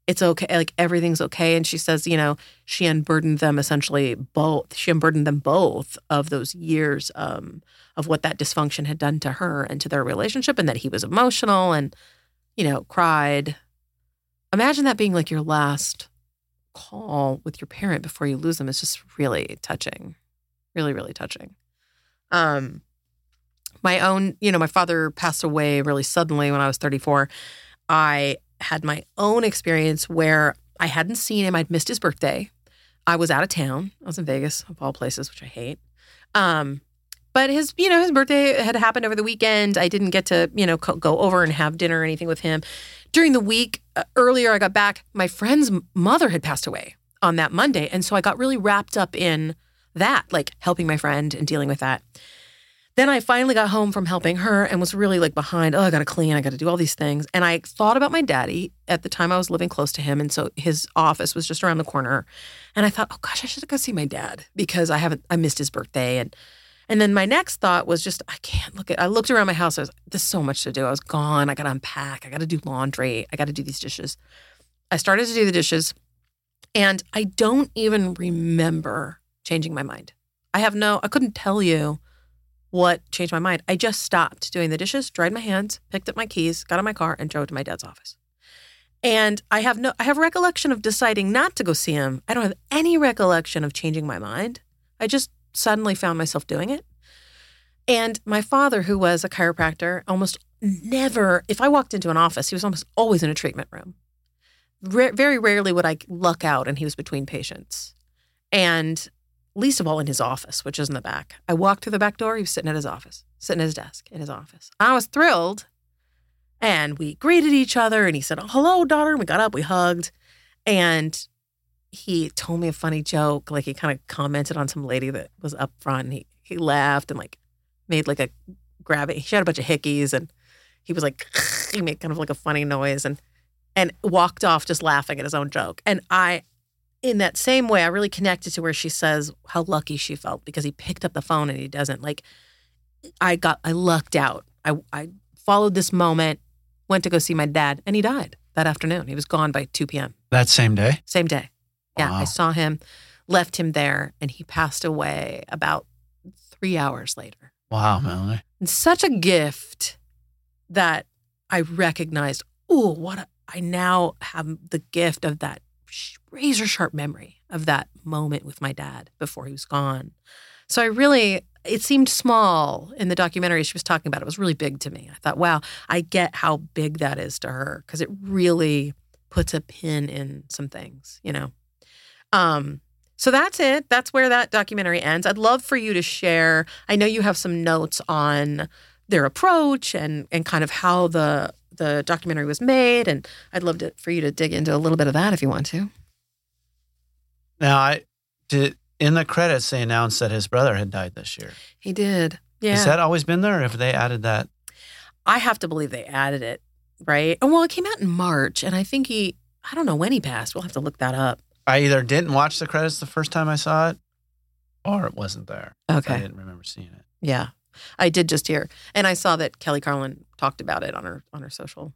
A: it's okay. Like everything's okay. And she says, you know, she unburdened them essentially both. She unburdened them both of those years um, of what that dysfunction had done to her and to their relationship, and that he was emotional and, you know, cried. Imagine that being like your last call with your parent before you lose them. It's just really touching, really, really touching. Um, my own, you know, my father passed away really suddenly when I was 34. I had my own experience where I hadn't seen him. I'd missed his birthday. I was out of town. I was in Vegas, of all places, which I hate. Um, but his, you know, his birthday had happened over the weekend. I didn't get to, you know, co- go over and have dinner or anything with him. During the week, uh, earlier I got back, my friend's mother had passed away on that Monday. And so I got really wrapped up in that, like helping my friend and dealing with that. Then I finally got home from helping her and was really like behind. Oh, I got to clean. I got to do all these things. And I thought about my daddy at the time I was living close to him. And so his office was just around the corner. And I thought, oh gosh, I should go see my dad because I haven't, I missed his birthday. And, and then my next thought was just, I can't look at, I looked around my house. I was, there's so much to do. I was gone. I got to unpack. I got to do laundry. I got to do these dishes. I started to do the dishes and I don't even remember changing my mind. I have no, I couldn't tell you what changed my mind. I just stopped doing the dishes, dried my hands, picked up my keys, got in my car, and drove to my dad's office. And I have no I have recollection of deciding not to go see him. I don't have any recollection of changing my mind. I just suddenly found myself doing it. And my father, who was a chiropractor, almost never, if I walked into an office, he was almost always in a treatment room. Very rarely would I luck out and he was between patients. And least of all in his office, which is in the back. I walked through the back door. He was sitting at his office, sitting at his desk in his office. I was thrilled. And we greeted each other and he said, Hello, daughter. And we got up, we hugged. And he told me a funny joke. Like he kind of commented on some lady that was up front. And he, he laughed and like made like a grab it. She had a bunch of hickeys and he was like, he made kind of like a funny noise and and walked off just laughing at his own joke. And I in that same way, I really connected to where she says how lucky she felt because he picked up the phone and he doesn't. Like, I got, I lucked out. I, I followed this moment, went to go see my dad, and he died that afternoon. He was gone by 2 p.m.
H: That same day?
A: Same day. Yeah,
H: Wow.
A: I saw him, left him there, and he passed away about three hours later.
H: Wow, mm-hmm. Melanie.
A: And such a gift that I recognized, oh, what a, I now have the gift of that razor sharp memory of that moment with my dad before he was gone. So I really, it seemed small in the documentary she was talking about. It was really big to me. I thought, wow, I get how big that is to her because it really puts a pin in some things, you know. Um, so that's it. That's where that documentary ends. I'd love for you to share. I know you have some notes on their approach and and kind of how the the documentary was made, and I'd love to, for you to dig into a little bit of that if you want to.
H: Now, I did in the credits, they announced that his brother had died this year.
A: He did. Yeah.
H: Has that always been there? Or have they added that?
A: I have to believe they added it, right? Oh, well, it came out in March, and I think he, I don't know when he passed. We'll have to look that up.
H: I either didn't watch the credits the first time I saw it, or it wasn't there.
A: Okay, I
H: didn't remember seeing it.
A: Yeah. I did just hear. And I saw that Kelly Carlin talked about it on her on her social.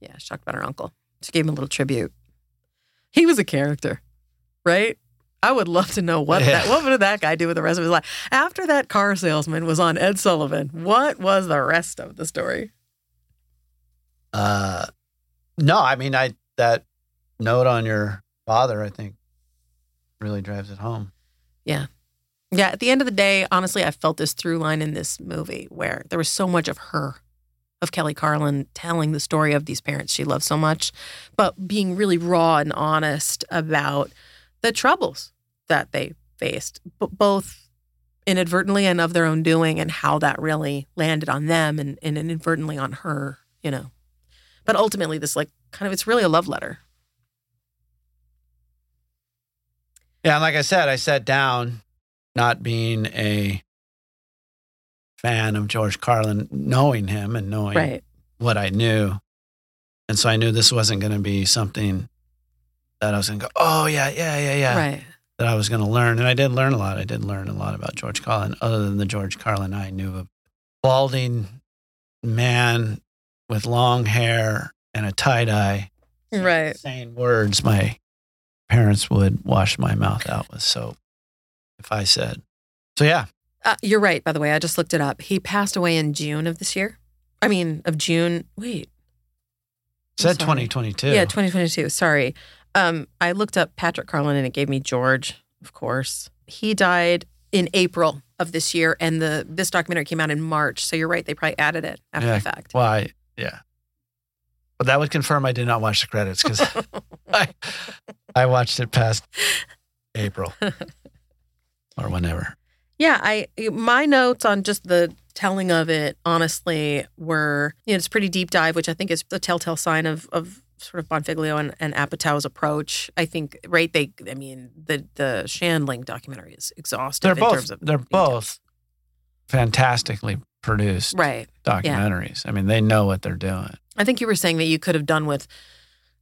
A: Yeah, she talked about her uncle. She gave him a little tribute. He was a character, right? I would love to know what
H: Yeah.
A: that what did that guy do with the rest of his life. After that car salesman was on Ed Sullivan, what was the rest of the story?
H: Uh, no, I mean, I that note on your father, I think, really drives it home.
A: Yeah, Yeah. at the end of the day, honestly, I felt this through line in this movie where there was so much of her, of Kelly Carlin telling the story of these parents she loves so much, but being really raw and honest about the troubles that they faced, b- both inadvertently and of their own doing, and how that really landed on them and, and inadvertently on her, you know. But ultimately, this, like, kind of, it's really a love letter.
H: Yeah, and like I said, I sat down, not being a fan of George Carlin, knowing him and knowing
A: Right.
H: what I knew, and so I knew this wasn't going to be something that I was going to go, oh yeah, yeah, yeah, yeah,
A: Right.
H: that I was going to learn, and I did learn a lot. I did learn a lot about George Carlin, other than the George Carlin I knew of, balding man with long hair and a tie dye
A: Right.
H: saying words my parents would wash my mouth out with soap if I said. So yeah,
A: Uh, you're right, by the way. I just looked it up. He passed away in June of this year. I mean, of June. Wait.
H: Said 2022.
A: Yeah, 2022. Sorry. Um, I looked up Patrick Carlin and it gave me George, of course. He died in April of this year, and the this documentary came out in March. So you're right. They probably added it after
H: Yeah.
A: the fact.
H: Well, I, yeah. But that would confirm I did not watch the credits because I, I watched it past April or whenever.
A: Yeah, I my notes on just the telling of it honestly were you know it's a pretty deep dive, which I think is the telltale sign of of sort of Bonfiglio and, and Apatow's approach. I think right they I mean the the Shandling documentary is exhaustive
H: They're
A: in
H: both
A: terms of
H: they're both fantastically produced
A: right.
H: documentaries. I mean, they know what they're doing.
A: I think you were saying that you could have done with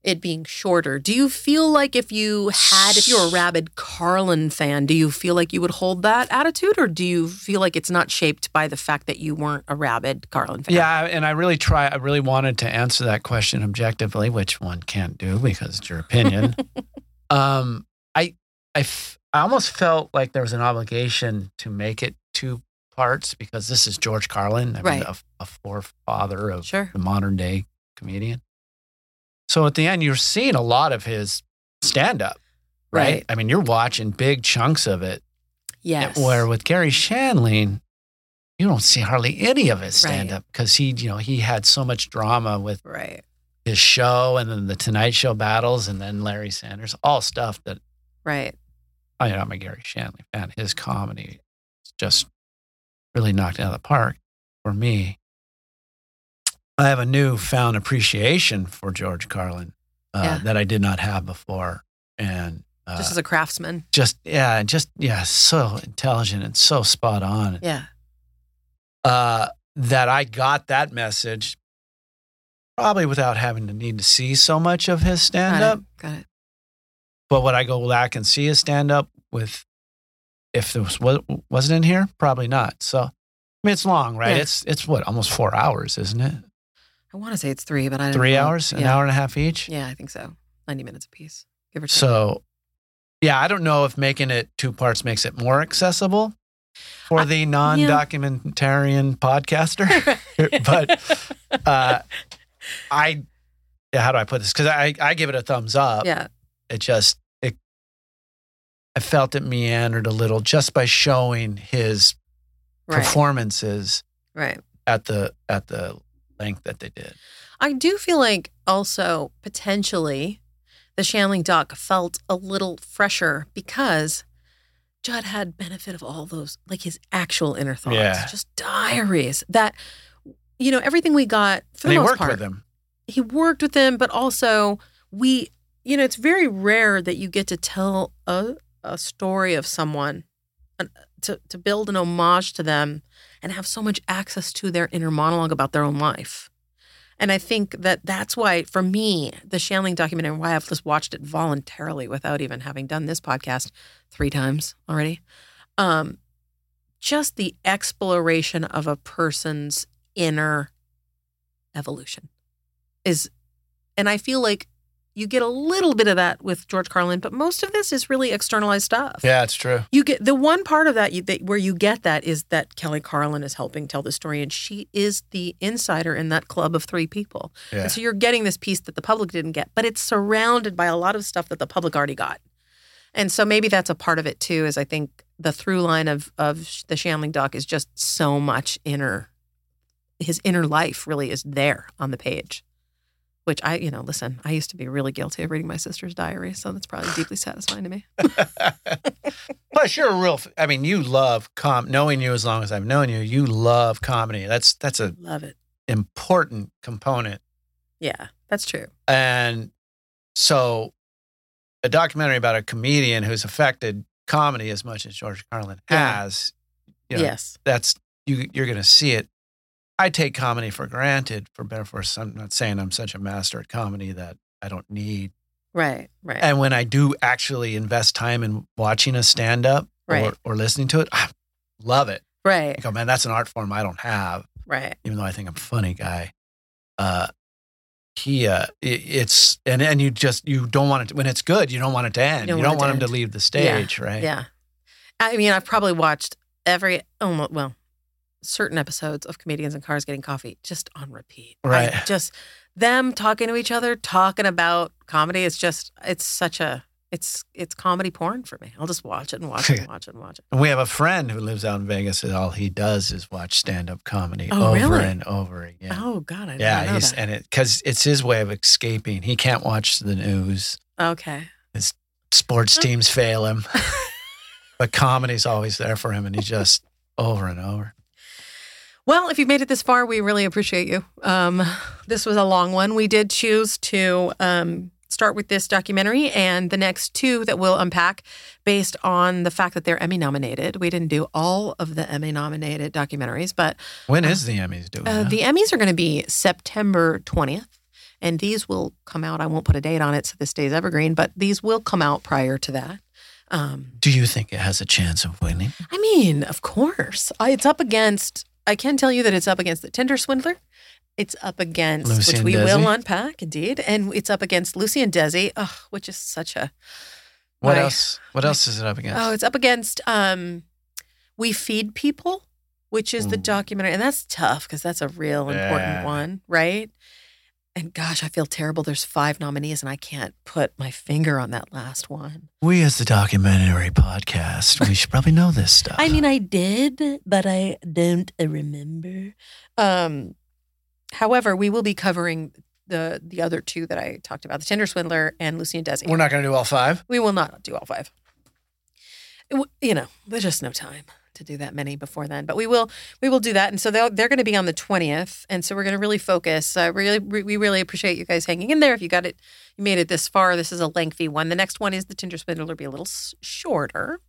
A: it being shorter. Do you feel like if you had, if you're a rabid Carlin fan, do you feel like you would hold that attitude, or do you feel like it's not shaped by the fact that you weren't a rabid Carlin fan?
H: Yeah, and I really try. I really wanted to answer that question objectively, which one can't do because it's your opinion. um, I, I, f- I almost felt like there was an obligation to make it two parts because this is George Carlin, I
A: Right.
H: mean, a, a forefather of
A: Sure.
H: the modern day comedian. So at the end, you're seeing a lot of his stand up, right?
A: Right.
H: I mean, you're watching big chunks of it.
A: Yes.
H: Where with Garry Shandling, you don't see hardly any of his stand up because he, you know, he had so much drama with
A: right.
H: his show and then the Tonight Show battles and then Larry Sanders, all stuff that
A: Right.
H: I mean, I'm a Garry Shandling fan. His comedy is just really knocked it out of the park for me. I have a newfound appreciation for George Carlin uh,
A: Yeah.
H: that I did not have before, and uh,
A: Just as a craftsman.
H: just yeah, just yeah, so intelligent and so spot on.
A: Yeah.
H: Uh, that I got that message probably without having to need to see so much of his stand
A: Got
H: up.
A: it. Got it.
H: But would I go back and see his stand up with if there was wa- wasn't in here? Probably not. So I mean it's long, right?
A: Yeah.
H: It's it's what, almost four hours, isn't it?
A: I want to say it's three, but I don't
H: Three
A: know.
H: hours, an hour and a half each.
A: Yeah, I think so. Ninety minutes apiece, give or take.
H: So yeah, I don't know if making it two parts makes it more accessible for
A: I-
H: the non-documentarian podcaster. but uh I yeah, how do I put this? Because I I give it a thumbs up.
A: yeah.
H: it just I felt it meandered a little just by showing his
A: Right.
H: performances
A: Right.
H: at the at the length that they did.
A: I do feel like also potentially the Shandling doc felt a little fresher because Judd had benefit of all those, like his actual inner thoughts,
H: Yeah.
A: just diaries that, you know, everything we got for
H: And
A: the
H: he
A: most
H: worked
A: part.
H: with him.
A: He worked with them, but also we, you know, it's very rare that you get to tell a, a story of someone, to, to build an homage to them and have so much access to their inner monologue about their own life. And I think that that's why, for me, the Shandling documentary, why I've just watched it voluntarily without even having done this podcast three times already. Um, just the exploration of a person's inner evolution is, and I feel like you get a little bit of that with George Carlin, but most of this is really externalized stuff.
H: Yeah, it's true.
A: You get the one part of that, you, that where you get that is that Kelly Carlin is helping tell the story, and she is the insider in that club of three people.
H: Yeah.
A: And so you're getting this piece that the public didn't get, but it's surrounded by a lot of stuff that the public already got. And so maybe that's a part of it too. Is I think the through line of of the Shandling doc is just so much inner. His inner life really is there on the page, which I, you know, listen. I used to be really guilty of reading my sister's diary, so that's probably deeply satisfying to me.
H: Plus, you're a real. I mean, you love com. Knowing you as long as I've known you, you love comedy. That's that's a
A: Love it.
H: important component.
A: Yeah, that's true.
H: And so, a documentary about a comedian who's affected comedy as much as George Carlin
A: Yeah.
H: has. You know,
A: yes.
H: that's you. You're going to see it. I take comedy for granted. For better for worse, I'm not saying I'm such a master at comedy that I don't need.
A: Right. Right.
H: And when I do actually invest time in watching a stand up
A: Right.
H: or, or listening to it, I love it.
A: right.
H: I go, man, that's an art form I don't have,
A: Right.
H: even though I think I'm a funny guy. Uh, he, uh, i- it's, and, and you just, you don't want it, to, when it's good, you don't want it to end. You
A: don't
H: don't,
A: want it to
H: want him to leave the stage, right?
A: Yeah. I mean, I've probably watched every, almost, well, certain episodes of Comedians in Cars Getting Coffee just on repeat. I
H: Right.
A: just them talking to each other, talking about comedy. It's just, it's such a, it's, it's comedy porn for me. I'll just watch it and watch it and watch it and watch it.
H: And we have a friend who lives out in Vegas and all he does is watch stand up comedy
A: Oh,
H: over
A: really?
H: and over again.
A: Oh, God. I
H: yeah. He's,
A: that.
H: and it, cause it's his way of escaping. He can't watch the news.
A: okay.
H: His sports teams fail him, but comedy's always there for him, and he just over and over.
A: Well, if you've made it this far, we really appreciate you. Um, this was a long one. We did choose to um, start with this documentary and the next two that we'll unpack based on the fact that they're Emmy nominated. We didn't do all of the Emmy nominated documentaries, but
H: When is the Emmys doing?
A: uh, the Emmys are going to be September 20th. And these will come out. I won't put a date on it so this stays evergreen, but these will come out prior to that. Um,
H: Do you think it has a chance of winning?
A: I mean, of course. I, it's up against, I can tell you that it's up against The Tinder Swindler. It's up against,
H: Lucy
A: which we
H: Desi?
A: will unpack, indeed. And it's up against Lucy and Desi, ugh, which is such a.
H: What
A: my-
H: else? What else is it up against?
A: Oh, it's up against um, We Feed People, which is the documentary. And that's tough because that's a real important
H: Yeah.
A: one, right? And gosh, I feel terrible. There's five nominees and I can't put my finger on that last one.
H: we, as the documentary podcast, we should probably know this stuff.
A: I mean, I did, but I don't remember. Um, however, we will be covering the the other two that I talked about: the Tinder Swindler and Lucy and Desi.
H: we're not going to do all five.
A: we will not do all five. It you know, there's just no time to do that many before then. But we will we will do that, and so they're they're going to be on the twentieth, and so we're going to really focus. Uh, really, re- we really appreciate you guys hanging in there. If you got it, you made it this far. This is a lengthy one. The next one is the Tinder Swindler, be a little shorter,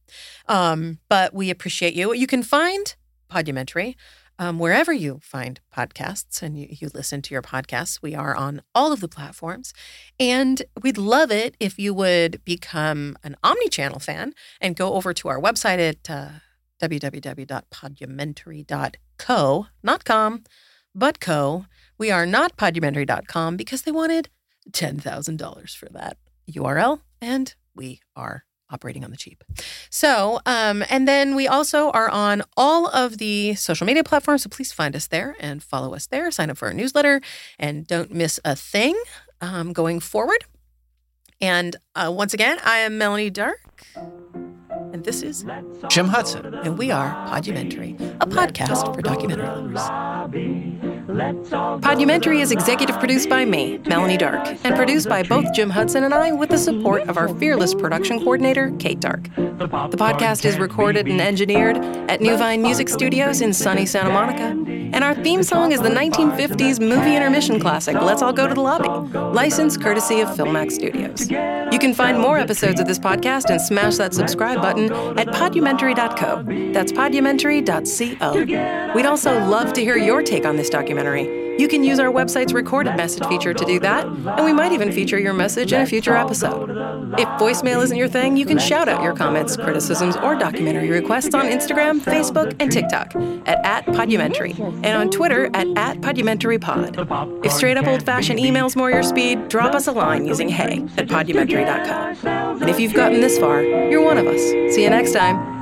A: um, but we appreciate you. You can find Podumentary um, wherever you find podcasts and you, you listen to your podcasts. We are on all of the platforms. And we'd love it if you would become an omni-channel fan and go over to our website at uh, www.podumentary.co, not com, but co. We are not podumentary.com because they wanted $10,000 for that URL, and we are operating on the cheap. So, um, and then we also are on all of the social media platforms. So please find us there and follow us there. Sign up for our newsletter and don't miss a thing um, going forward. And uh, once again, I am Melanie Dark. And this is,
H: Jim Hudson.
A: and we are Podumentary, a podcast for documentary lovers. Podumentary is executive produced by me, Melanie Dark, and produced by both Jim Hudson and I with the support of our fearless production coordinator, Kate Dark. The podcast is recorded and engineered at New Vine Music Studios in sunny Santa Monica. And our theme song is the 1950s movie intermission classic, Let's All Go to the Lobby, licensed courtesy of Filmax Studios. You can find more episodes of this podcast and smash that subscribe button at podumentary.co. That's podumentary.co. We'd also love to hear your take on this documentary. You can use our website's recorded message feature to do that, and we might even feature your message in a future episode. If voicemail isn't your thing, you can shout out your comments, criticisms, or documentary requests on Instagram, Facebook, and TikTok at, at Podumentary, and on Twitter at, at PoduMentaryPod. If straight up old fashioned email's more your speed, drop us a line using hey at podumentary.com. And if you've gotten this far, you're one of us. See you next time.